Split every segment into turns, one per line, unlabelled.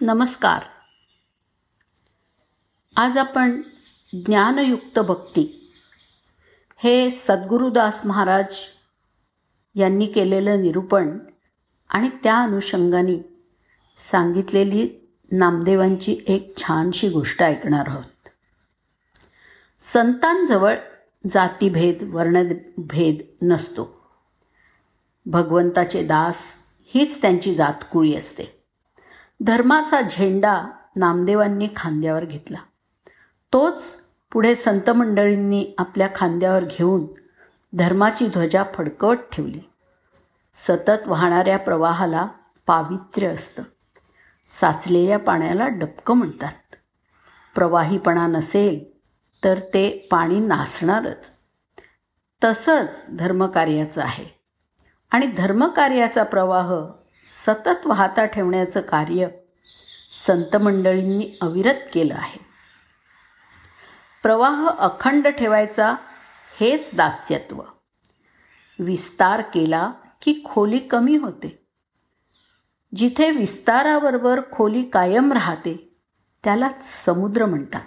नमस्कार. आज आपण ज्ञानयुक्त भक्ती हे सद्गुरुदास महाराज यांनी केलेलं निरूपण आणि त्या अनुषंगाने सांगितलेली नामदेवांची एक छानशी गोष्ट ऐकणार आहोत. संतांजवळ जातीभेद वर्णभेद नसतो. भगवंताचे दास हीच त्यांची जातकुळी असते. धर्माचा झेंडा नामदेवांनी खांद्यावर घेतला. तोच पुढे संत मंडळींनी आपल्या खांद्यावर घेऊन धर्माची ध्वजा फडकवत ठेवली. सतत वाहणाऱ्या प्रवाहाला पावित्र्य असतं. साचलेल्या पाण्याला डबकं म्हणतात. प्रवाहीपणा नसेल तर ते पाणी नासणारच. तसंच धर्मकार्याचं आहे. आणि धर्मकार्याचा प्रवाह सतत वाहता ठेवण्याचं कार्य संत मंडळींनी अविरत केलं आहे. प्रवाह अखंड ठेवायचा हेच दास्यत्व. विस्तार केला की खोली कमी होते. जिथे विस्ताराबरोबर खोली कायम राहते त्यालाच समुद्र म्हणतात.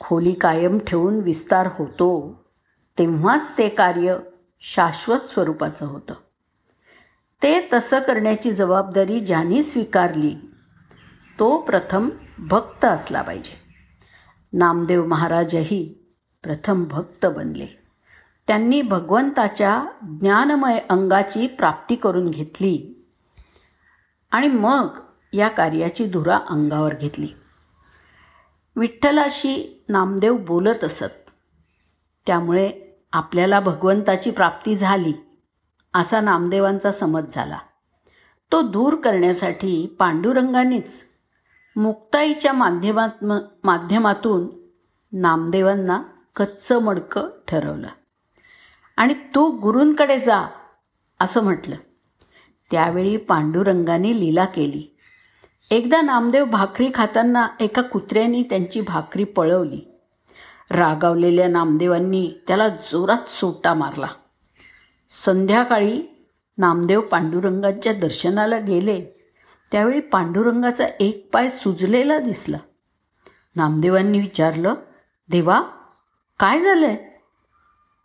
खोली कायम ठेवून विस्तार होतो तेव्हाच ते कार्य शाश्वत स्वरूपाचं होतं. ते तसं करण्याची जबाबदारी ज्यांनी स्वीकारली तो प्रथम भक्त असला पाहिजे. नामदेव महाराजही प्रथम भक्त बनले. त्यांनी भगवंताच्या ज्ञानमय अंगाची प्राप्ती करून घेतली आणि मग या कार्याची धुरा अंगावर घेतली. विठ्ठलाशी नामदेव बोलत असत. त्यामुळे आपल्याला भगवंताची प्राप्ती झाली. असा नामदेवांचा समज झाला. तो दूर करण्यासाठी पांडुरंगानेच मुक्ताईच्या माध्यमात माध्यमातून नामदेवांना कच्चं मडकं ठरवलं. आणि तू गुरूंकडे जा असं म्हटलं. त्यावेळी पांडुरंगाने लीला केली. एकदा नामदेव भाकरी खाताना एका कुत्र्याने त्यांची भाकरी पळवली. रागावलेल्या नामदेवांनी त्याला जोरात सोटा मारला. संध्याकाळी नामदेव पांडुरंगांच्या दर्शनाला गेले. त्यावेळी पांडुरंगाचा एक पाय सुजलेला दिसला. नामदेवांनी विचारलं देवा काय झालंय?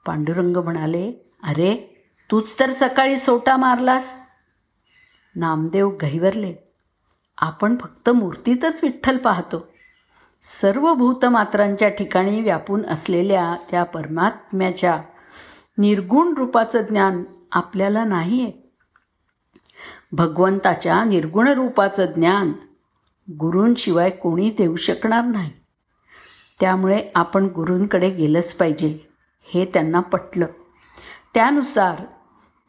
पांडुरंग म्हणाले अरे तूच तर सकाळी सोटा मारलास. नामदेव गहिवरले आपण फक्त मूर्तीतच विठ्ठल पाहतो. सर्व भूतमात्रांच्या ठिकाणी व्यापून असलेल्या त्या परमात्म्याच्या निर्गुण रूपाचं ज्ञान आपल्याला नाही आहे भगवंताच्या निर्गुण रूपाचं ज्ञान गुरूंशिवाय कोणी देऊ शकणार नाही. त्यामुळे आपण गुरूंकडे गेलंच पाहिजे हे त्यांना पटलं. त्यानुसार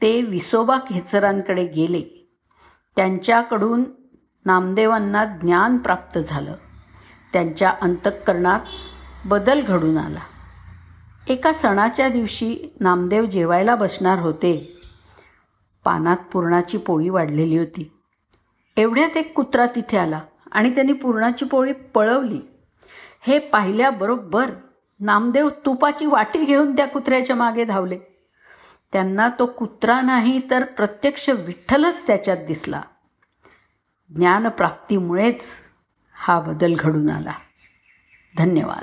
ते विसोबा खेचरांकडे गेले. त्यांच्याकडून नामदेवांना ज्ञान प्राप्त झालं. त्यांच्या अंतःकरणात बदल घडून आला. एका सणाच्या दिवशी नामदेव जेवायला बसणार होते. पानात पुरणाची पोळी वाढलेली होती. एवढ्यात एक कुत्रा तिथे आला आणि त्यांनी पुरणाची पोळी पळवली. हे पाहिल्याबरोबर नामदेव तुपाची वाटी घेऊन त्या कुत्र्याच्या मागे धावले. त्यांना तो कुत्रा नाही तर प्रत्यक्ष विठ्ठलच त्याच्यात दिसला. ज्ञानप्राप्तीमुळेच हा बदल घडून आला. धन्यवाद.